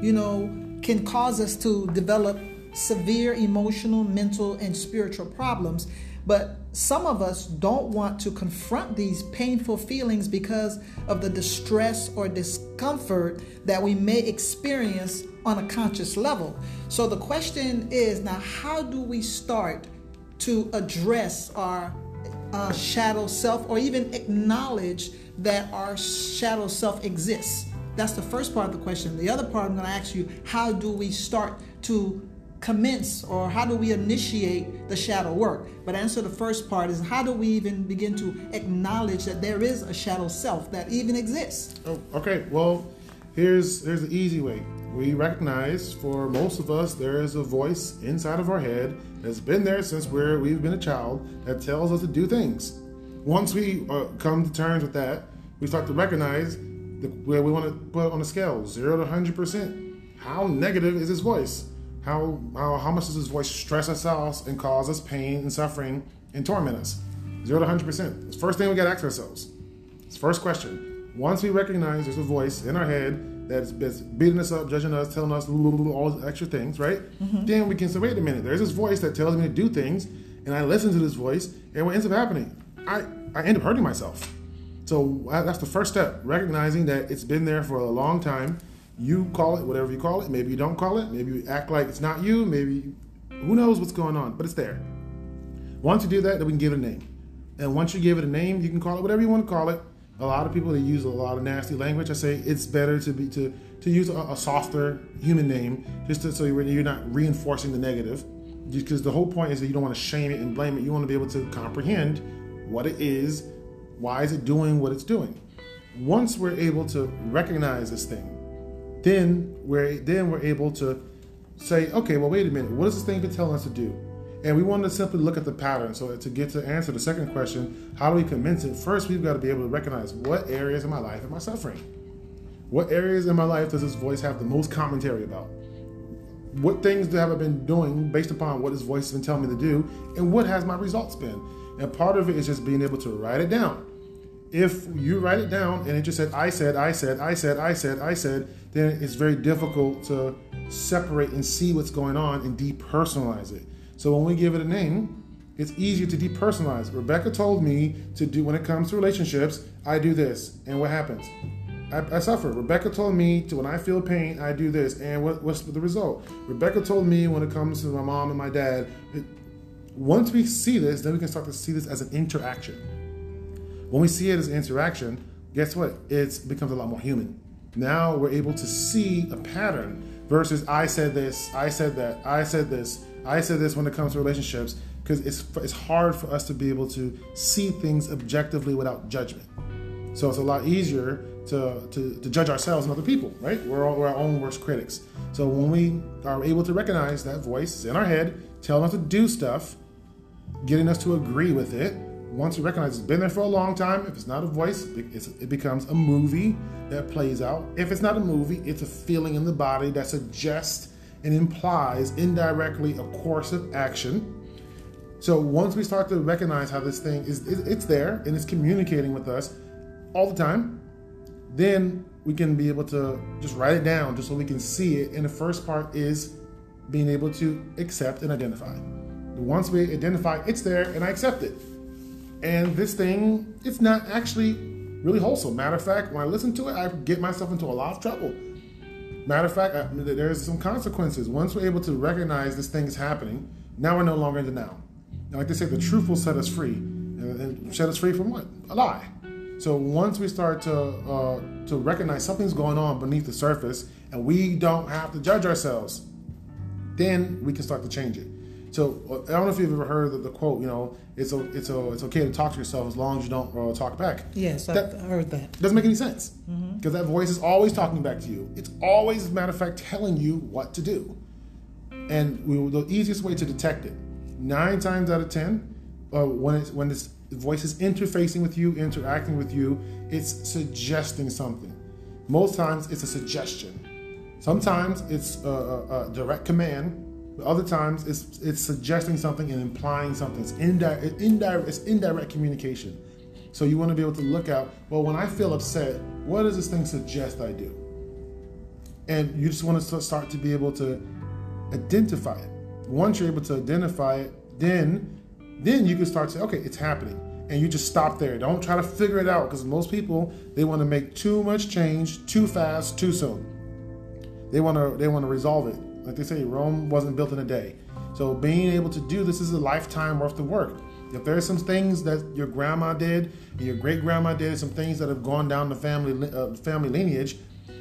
you know, can cause us to develop severe emotional, mental, and spiritual problems. But some of us don't want to confront these painful feelings because of the distress or discomfort that we may experience on a conscious level. So the question is now, how do we start to address our uh, shadow self or even acknowledge that our shadow self exists? That's the first part of the question. The other part I'm going to ask you, how do we start to commence or how do we initiate the shadow work? But answer the first part is how do we even begin to acknowledge that there is a shadow self that even exists? Oh, okay. Well, here's here's the easy way. We recognize for most of us there is a voice inside of our head that's been there since we're we've been a child that tells us to do things. Once we uh, come to terms with that, we start to recognize the, where we want to put on a scale, zero to hundred percent. How negative is this voice? How, how, how much does this voice stress us out and cause us pain and suffering and torment us? Zero to 100%. It's the first thing we got to ask ourselves. It's the first question. Once we recognize there's a voice in our head that's, beating us up, judging us, telling us all extra things, right? Mm-hmm. Then we can say, wait a minute, there's this voice that tells me to do things, and I listen to this voice, and what ends up happening? I, I end up hurting myself. So that's the first step, recognizing that it's been there for a long time you call it whatever you call it. Maybe you don't call it. Maybe you act like it's not you. Maybe Who knows what's going on? But it's there. Once you do that, then we can give it a name. And once you give it a name, you can call it whatever you want to call it. A lot of people they use a lot of nasty language. I say it's better to be to to use a, a softer human name, just to, so you're, you're not reinforcing the negative. Because the whole point is that you don't want to shame it and blame it. You want to be able to comprehend what it is, why is it doing what it's doing. Once we're able to recognize this thing, then we're then we're able to say, okay, well, wait a minute, what is this thing been telling us to do? And we want to simply look at the pattern. So to get to answer the second question, how do we commence it? First, we've got to be able to recognize what areas in my life am I suffering? What areas in my life does this voice have the most commentary about? What things have I been doing based upon what this voice has been telling me to do? And what has my results been? And part of it is just being able to write it down. If you write it down and it just said, I said, I said, I said, I said, I said, then it's very difficult to separate and see what's going on and depersonalize it. So when we give it a name, it's easier to depersonalize. Rebecca told me to do when it comes to relationships, I do this, and what happens? I, I suffer. Rebecca told me to when I feel pain, I do this, and what, what's the result? Rebecca told me when it comes to my mom and my dad. It, once we see this, then we can start to see this as an interaction. When we see it as interaction, guess what? It becomes a lot more human. Now we're able to see a pattern versus I said this, I said that, I said this, I say this when it comes to relationships because it's it's hard for us to be able to see things objectively without judgment. So it's a lot easier to, to, to judge ourselves and other people, right? We're, all, we're our own worst critics. So when we are able to recognize that voice in our head telling us to do stuff, getting us to agree with it, once we recognize it's been there for a long time, if it's not a voice, it becomes a movie that plays out. If it's not a movie, it's a feeling in the body that suggests and implies indirectly a course of action. So once we start to recognize how this thing is, it's there and it's communicating with us all the time, then we can be able to just write it down just so we can see it. And the first part is being able to accept and identify. Once we identify it's there and I accept it. And this thing, it's not actually really wholesome. Matter of fact, when I listen to it, I get myself into a lot of trouble. Matter of fact, I, there's some consequences. Once we're able to recognize this thing is happening, now we're no longer in denial. And like they say, the truth will set us free. And set us free from what? A lie. So once we start to uh, to recognize something's going on beneath the surface, and we don't have to judge ourselves, then we can start to change it. So I don't know if you've ever heard the, the quote. You know, it's a, it's a, it's okay to talk to yourself as long as you don't uh, talk back. Yes, that I've heard that. Doesn't make any sense because mm-hmm. that voice is always talking back to you. It's always, as a matter of fact, telling you what to do. And we, the easiest way to detect it, nine times out of ten, uh, when it's when this voice is interfacing with you, interacting with you, it's suggesting something. Most times, it's a suggestion. Sometimes it's a, a, a direct command other times, it's it's suggesting something and implying something. It's indirect, indirect, it's indirect communication. So you want to be able to look out. Well, when I feel upset, what does this thing suggest I do? And you just want to start to be able to identify it. Once you're able to identify it, then then you can start to say, okay, it's happening, and you just stop there. Don't try to figure it out because most people they want to make too much change too fast, too soon. They want to they want to resolve it like they say, Rome wasn't built in a day. So being able to do this is a lifetime worth of work. If there are some things that your grandma did, your great grandma did, some things that have gone down the family uh, family lineage,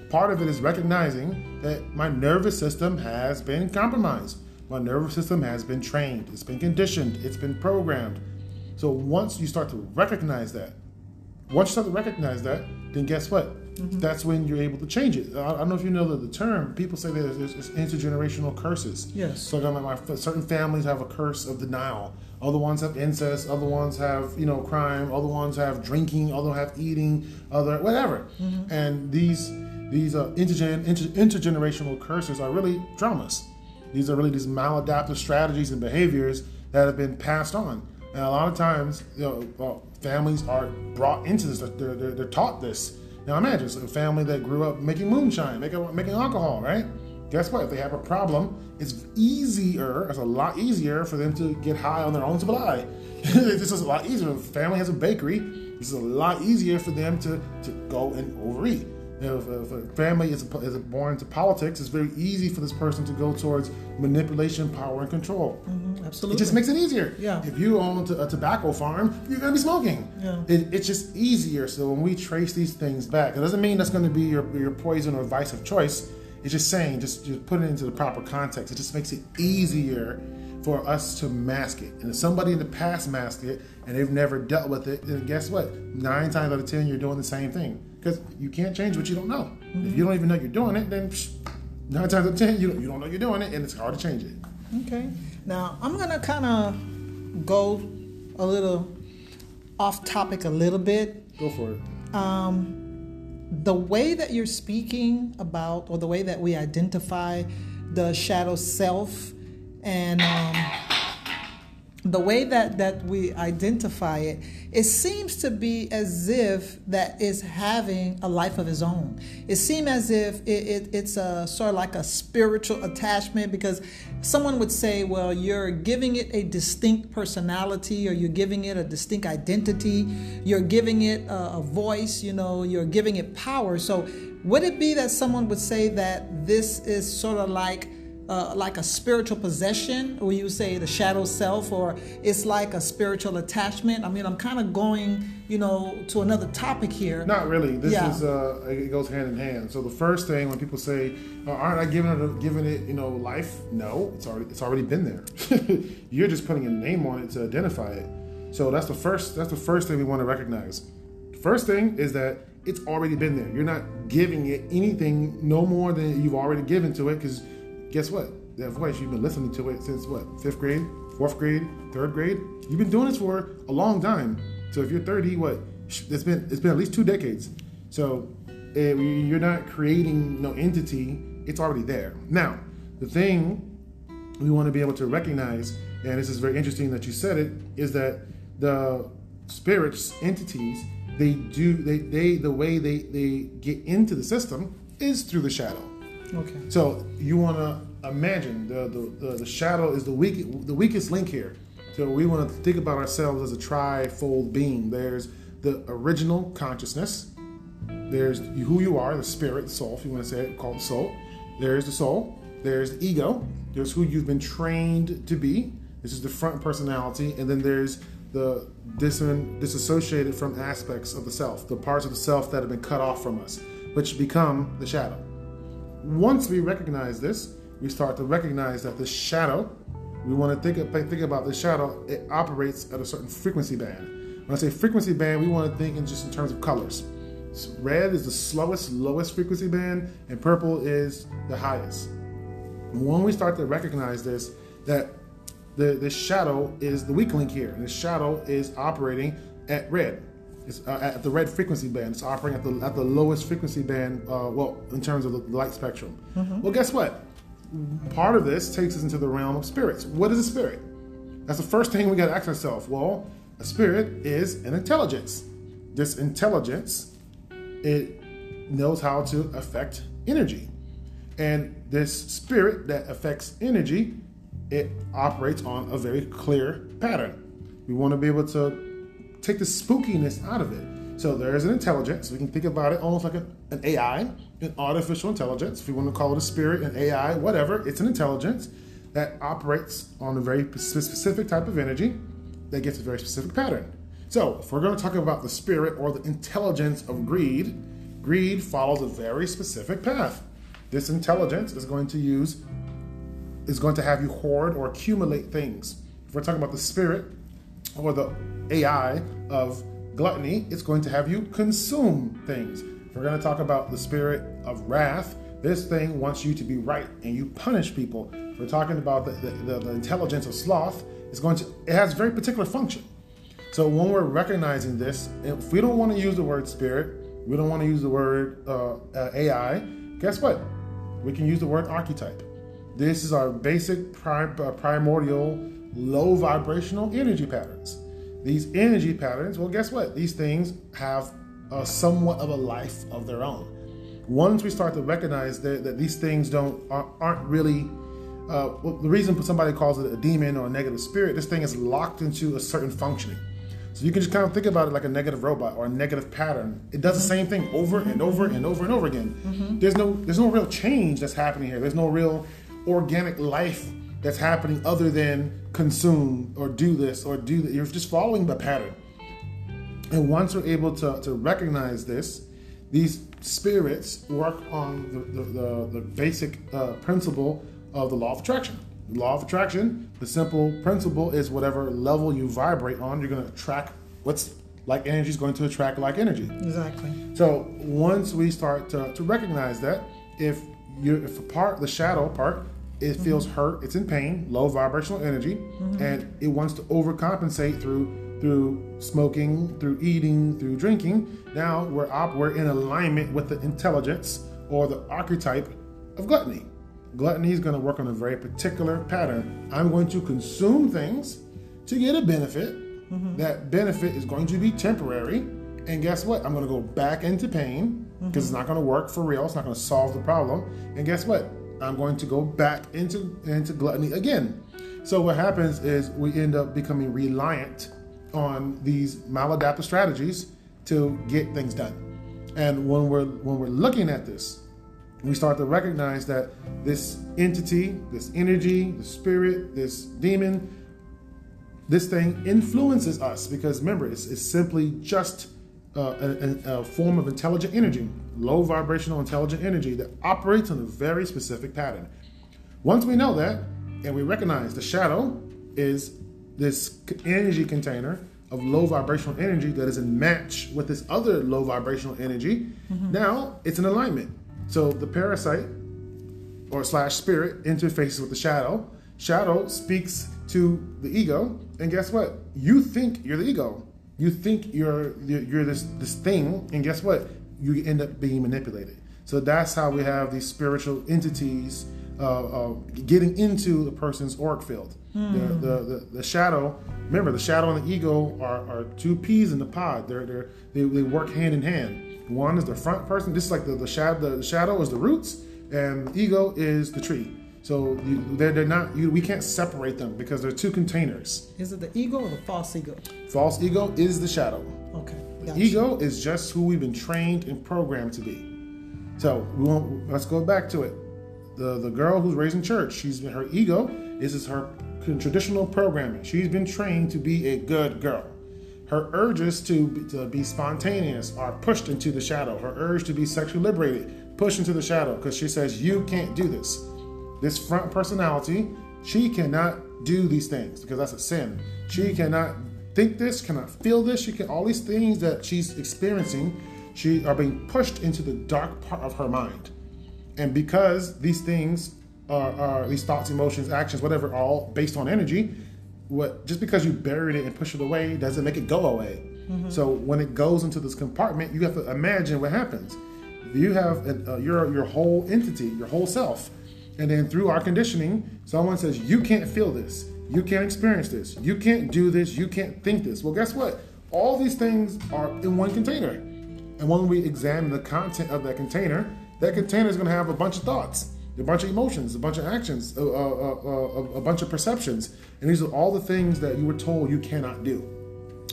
part of it is recognizing that my nervous system has been compromised. My nervous system has been trained. It's been conditioned. It's been programmed. So once you start to recognize that, once you start to recognize that, then guess what? Mm-hmm. That's when you're able to change it. I, I, don't know if you know the, the term. People say there's, there's, intergenerational curses. Yes. So like my, certain families have a curse of denial. Other ones have incest. Other ones have you know crime. Other ones have drinking. Other ones have eating. Other whatever. Mm-hmm. And these these uh, intergen, inter, intergenerational curses are really traumas. These are really these maladaptive strategies and behaviors that have been passed on. And a lot of times, you know, well, families are brought into this. They're, they're, they're taught this now imagine a family that grew up making moonshine, making, making alcohol, right? Guess what? If they have a problem, it's easier, it's a lot easier for them to get high on their own supply. this is a lot easier. If a family has a bakery, this is a lot easier for them to, to go and overeat. If, if a family is, is born into politics, it's very easy for this person to go towards manipulation, power, and control. Mm-hmm, absolutely. It just makes it easier. Yeah. If you own a tobacco farm, you're going to be smoking. Yeah. It, it's just easier. So when we trace these things back, it doesn't mean that's going to be your, your poison or vice of choice. It's just saying, just, just put it into the proper context. It just makes it easier for us to mask it. And if somebody in the past masked it and they've never dealt with it, then guess what? Nine times out of ten, you're doing the same thing. Because you can't change what you don't know. Mm-hmm. If you don't even know you're doing it, then psh, nine times out of ten, you don't, you don't know you're doing it, and it's hard to change it. Okay. Now, I'm going to kind of go a little off topic a little bit. Go for it. Um, the way that you're speaking about, or the way that we identify the shadow self, and um, the way that that we identify it, it seems to be as if that is having a life of its own. It seems as if it, it, it's a sort of like a spiritual attachment because someone would say, well, you're giving it a distinct personality or you're giving it a distinct identity, you're giving it a, a voice, you know, you're giving it power. So would it be that someone would say that this is sort of like uh, like a spiritual possession, or you say the shadow self, or it's like a spiritual attachment. I mean, I'm kind of going, you know, to another topic here. Not really. This Yeah. is uh, it goes hand in hand. So the first thing when people say, oh, "Aren't I giving it giving it you know life?" No, it's already it's already been there. You're just putting a name on it to identify it. So that's the first that's the first thing we want to recognize. First thing is that it's already been there. You're not giving it anything no more than you've already given to it because guess what? That voice you've been listening to it since what? Fifth grade, fourth grade, third grade. You've been doing this for a long time. So if you're 30, what? It's been it's been at least two decades. So eh, you're not creating no entity. It's already there. Now, the thing we want to be able to recognize, and this is very interesting that you said it, is that the spirits, entities, they do they they the way they they get into the system is through the shadow. Okay. So you want to imagine the, the, the, the shadow is the weak the weakest link here. So we want to think about ourselves as a trifold being. There's the original consciousness. There's who you are, the spirit, the soul, if you want to say it, called the soul. There's the soul. There's the ego. There's who you've been trained to be. This is the front personality, and then there's the dis- disassociated from aspects of the self, the parts of the self that have been cut off from us, which become the shadow. Once we recognize this, we start to recognize that the shadow, we want to think, think about the shadow, it operates at a certain frequency band. When I say frequency band, we want to think in just in terms of colors. So red is the slowest, lowest frequency band, and purple is the highest. When we start to recognize this, that the, the shadow is the weak link here, and the shadow is operating at red. It's uh, at the red frequency band. It's operating at the at the lowest frequency band. Uh, well, in terms of the light spectrum. Well, guess what? Part of this takes us into the realm of spirits. What is a spirit? That's the first thing we got to ask ourselves. Well, a spirit is an intelligence. This intelligence, it knows how to affect energy, and this spirit that affects energy, it operates on a very clear pattern. We want to be able to take the spookiness out of it. So there is an intelligence. We can think about it almost like an AI, an artificial intelligence. If we want to call it a spirit, an AI, whatever, it's an intelligence that operates on a very specific type of energy that gets a very specific pattern. So if we're going to talk about the spirit or the intelligence of greed, greed follows a very specific path. This intelligence is going to use is going to have you hoard or accumulate things. If we're talking about the spirit or the AI of gluttony, it's going to have you consume things. We're going to talk about the spirit of wrath, this thing wants you to be right and you punish people. We're talking about the, the, the, the intelligence of sloth, it's going to it has very particular function. So when we're recognizing this, if we don't want to use the word spirit, we don't want to use the word uh, uh, AI, guess what? We can use the word archetype. This is our basic prim- uh, primordial low vibrational energy patterns. These energy patterns, well, guess what? These things have uh, somewhat of a life of their own. Once we start to recognize that, that these things don't aren't, aren't really uh, well, the reason somebody calls it a demon or a negative spirit, this thing is locked into a certain functioning. So you can just kind of think about it like a negative robot or a negative pattern. It does the same thing over and over and over and over again. Mm-hmm. There's no there's no real change that's happening here. There's no real organic life that's happening other than consume or do this or do that. You're just following the pattern. And once we're able to, to recognize this, these spirits work on the, the, the, the basic uh, principle of the law of attraction. The law of attraction, the simple principle is whatever level you vibrate on, you're going to attract what's like energy is going to attract like energy. Exactly. So once we start to, to recognize that, if you if a part, the shadow part, it feels hurt, it's in pain, low vibrational energy, and it wants to overcompensate through through smoking, through eating, through drinking. Now we're op- we're in alignment with the intelligence or the archetype of gluttony. Gluttony is going to work on a very particular pattern. I'm going to consume things to get a benefit. Mm-hmm. That benefit is going to be temporary. And guess what? I'm going to go back into pain mm-hmm. because it's not going to work for real. It's not going to solve the problem. And guess what? I'm going to go back into into gluttony again. So what happens is we end up becoming reliant on these maladaptive strategies to get things done. And when we're when we're looking at this, we start to recognize that this entity, this energy, the spirit, this demon, this thing influences us because remember, it's, it's simply just uh, a, a, a form of intelligent energy, low vibrational intelligent energy that operates on a very specific pattern. Once we know that, and we recognize the shadow is this energy container of low vibrational energy that is in match with this other low vibrational energy, mm-hmm. now it's in alignment. So the parasite or slash spirit interfaces with the shadow. Shadow speaks to the ego, and guess what? You think you're the ego. You think you're you're, you're this this thing, and guess what? You end up being manipulated. So that's how we have these spiritual entities uh, uh, getting into a person's auric field. The, the, the the shadow. Remember, the shadow and the ego are, are two peas in the pod. They're, they're they, they work hand in hand. One is the front person. This is like the the shadow. The shadow is the roots, and the ego is the tree. So you, they're, they're not. You, we can't separate them because they're two containers. Is it the ego or the false ego? False ego is the shadow. Okay. The gotcha. ego is just who we've been trained and programmed to be. So we won't, let's go back to it. The the girl who's raised in church, she's been her ego is is her traditional programming. She's been trained to be a good girl. Her urges to be, to be spontaneous are pushed into the shadow. Her urge to be sexually liberated pushed into the shadow because she says you can't do this. This front personality, she cannot do these things because that's a sin. She cannot think this, cannot feel this. She can all these things that she's experiencing, she are being pushed into the dark part of her mind. And because these things are, are these thoughts, emotions, actions, whatever, all based on energy, what just because you buried it and push it away doesn't make it go away. So when it goes into this compartment, you have to imagine what happens. You have a, uh, your your whole entity, your whole self, and then through our conditioning, someone says you can't feel this, you can't experience this, you can't do this, you can't think this. Well, guess what? All these things are in one container, and when we examine the content of that container, that container is going to have a bunch of thoughts, a bunch of emotions, a bunch of actions, a, a, a, a, bunch of perceptions, and these are all the things that you were told you cannot do.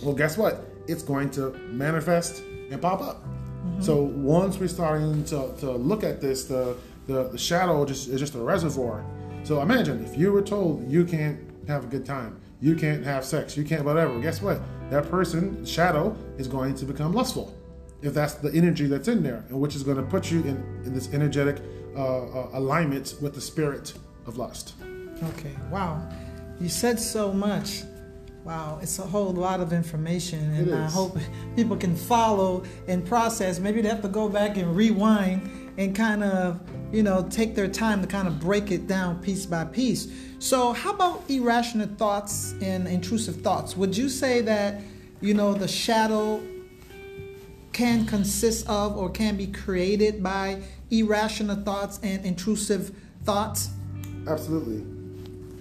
Well, guess what? It's going to manifest and pop up. Mm-hmm. So once we're starting to, to look at this, the, the, the shadow just is just a reservoir. So imagine if you were told you can't have a good time, you can't have sex, you can't whatever. Guess what? That person, shadow, is going to become lustful. If that's the energy that's in there, and which is going to put you in, in this energetic uh, uh, alignment with the spirit of lust. Okay. Wow. You said so much. Wow, it's a whole lot of information, and I hope people can follow and process. Maybe they have to go back and rewind and kind of, you know, take their time to kind of break it down piece by piece. So, how about irrational thoughts and intrusive thoughts? Would you say that, you know, the shadow can consist of or can be created by irrational thoughts and intrusive thoughts? Absolutely.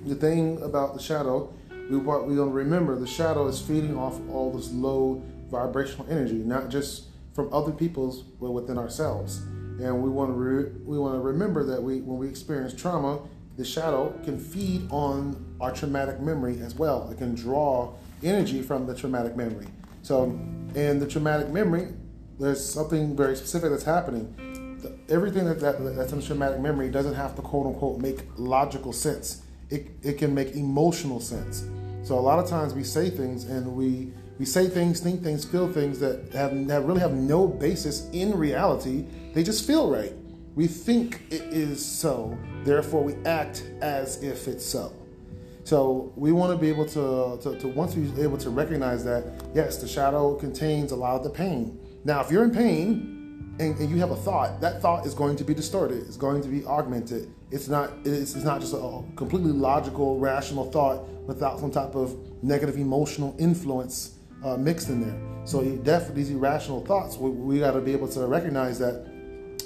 The thing about the shadow, we want we don't remember the shadow is feeding off all this low vibrational energy, not just from other people's, but within ourselves. And we want to re- we want to remember that we when we experience trauma, the shadow can feed on our traumatic memory as well. It can draw energy from the traumatic memory. So, in the traumatic memory, there's something very specific that's happening. The- Everything that, that that's in traumatic memory doesn't have to quote unquote make logical sense. It, it can make emotional sense. So a lot of times we say things and we we say things, think things, feel things that have that really have no basis in reality. They just feel right. We think it is so, therefore we act as if it's so. So we want to be able to, to, to once we're able to recognize that, yes, the shadow contains a lot of the pain. Now, if you're in pain and, and you have a thought, that thought is going to be distorted. It's going to be augmented. It's not. It's, it's not just a completely logical, rational thought without some type of negative emotional influence uh, mixed in there. So definitely these irrational thoughts. We, we got to be able to recognize that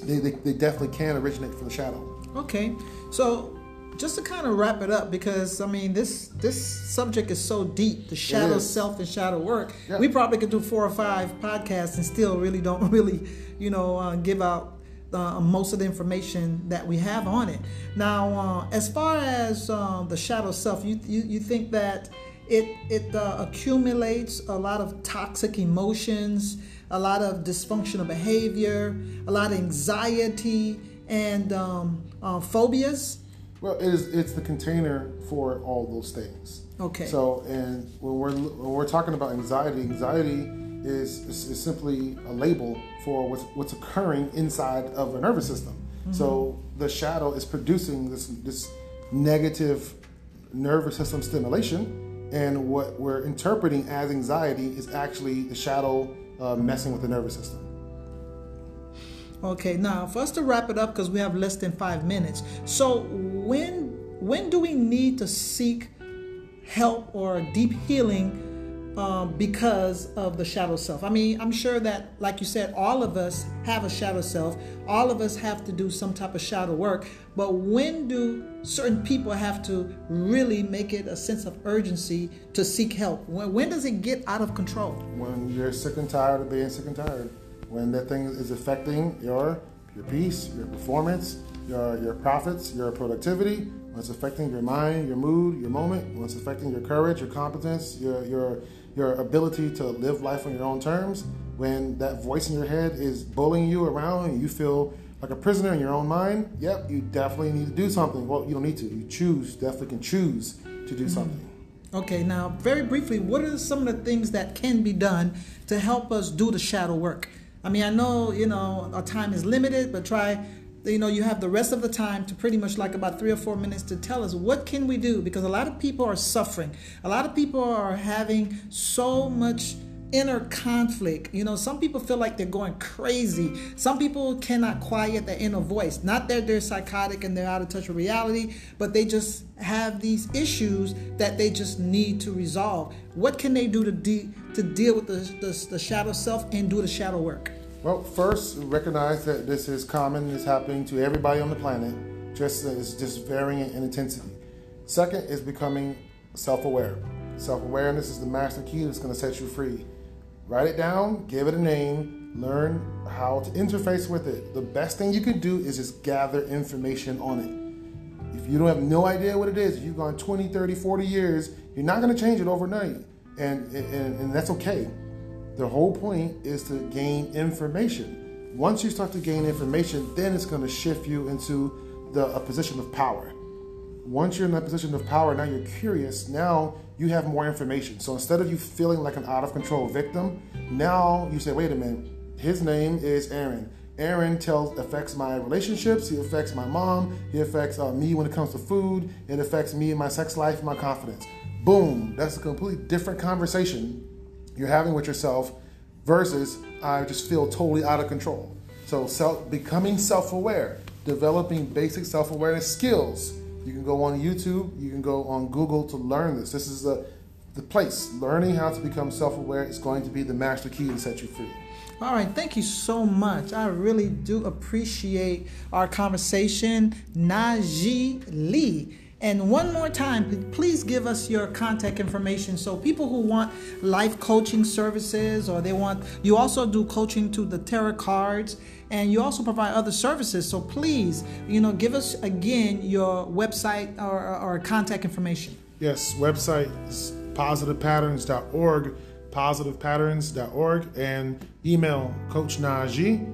they, they, they definitely can originate from the shadow. Okay, so just to kind of wrap it up, because I mean this this subject is so deep, the shadow self and shadow work. Yeah. We probably could do four or five podcasts and still really don't really, you know, uh, give out uh, most of the information that we have on it. Now, uh, as far as uh, the shadow self, you, you you think that it it uh, accumulates a lot of toxic emotions, a lot of dysfunctional behavior, a lot of anxiety and um, uh, phobias. Well, it is. It's the container for all those things. Okay. So, and when we're when we're talking about anxiety, anxiety is is, is simply a label for what's what's occurring inside of a nervous system. So the shadow is producing this this negative nervous system stimulation, and what we're interpreting as anxiety is actually the shadow uh, messing with the nervous system. Okay, now for us to wrap it up because we have less than five minutes. So when when do we need to seek help or deep healing um, because of the shadow self? I mean, I'm sure that, like you said, all of us have a shadow self. All of us have to do some type of shadow work. But when do certain people have to really make it a sense of urgency to seek help? When, when does it get out of control? when you're sick and tired of being sick and tired, when that thing is affecting your your peace, your performance, your your profits, your productivity, when it's affecting your mind, your mood, your moment, when it's affecting your courage, your competence, your your your ability to live life on your own terms, when that voice in your head is bullying you around and you feel like a prisoner in your own mind, yep, you definitely need to do something. Well, you don't need to. You choose, definitely can choose to do mm-hmm. something. Okay, now very briefly, what are some of the things that can be done to help us do the shadow work? I mean, I know you know our time is limited, but try. You know, you have the rest of the time to pretty much like about three or four minutes to tell us what can we do because a lot of people are suffering. A lot of people are having so much inner conflict. You know, some people feel like they're going crazy. Some people cannot quiet their inner voice. Not that they're psychotic and they're out of touch with reality, but they just have these issues that they just need to resolve. What can they do to de- to deal with the, the, the shadow self and do the shadow work? Well, first, recognize that this is common, it's happening to everybody on the planet, just it's just varying in intensity. Second is becoming self-aware. Self-awareness is the master key that's going to set you free. Write it down, give it a name, learn how to interface with it. The best thing you can do is just gather information on it. If you don't have no idea what it is, if you've gone 20, 30, 40 years, you're not going to change it overnight. And, and, and that's okay. The whole point is to gain information. Once you start to gain information, then it's going to shift you into the, a position of power. Once you're in that position of power, now you're curious. Now you have more information. So instead of you feeling like an out of control victim, now you say, wait a minute, his name is Aaron. Aaron tells affects my relationships. He affects my mom. He affects uh, me when it comes to food. It affects me in my sex life, my confidence. Boom! That's a completely different conversation you're having with yourself versus I just feel totally out of control. So self becoming self-aware, developing basic self-awareness skills. You can go on YouTube, you can go on Google to learn this. This is the the place. Learning how to become self-aware is going to be the master key to set you free. All right, thank you so much. I really do appreciate our conversation, Najee Lee. And one more time, please give us your contact information so people who want life coaching services or they want, you also do coaching to the tarot cards and you also provide other services. So please, you know, give us again your website or, or contact information. Yes, website is positivepatterns.org, positivepatterns.org, and email Coach Najee.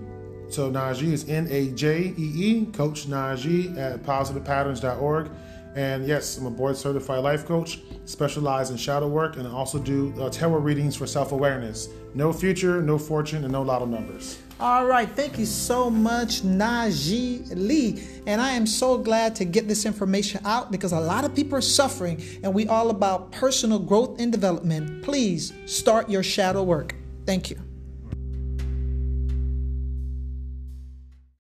So Najee is N A J E E, Coach Najee at positivepatterns.org. And yes, I'm a board certified life coach, specialize in shadow work, and I also do uh, tarot readings for self awareness. No future, no fortune, and no lotto numbers. All right, thank you so much, Najee Lee. And I am so glad to get this information out because a lot of people are suffering, and we all about personal growth and development. Please start your shadow work. Thank you.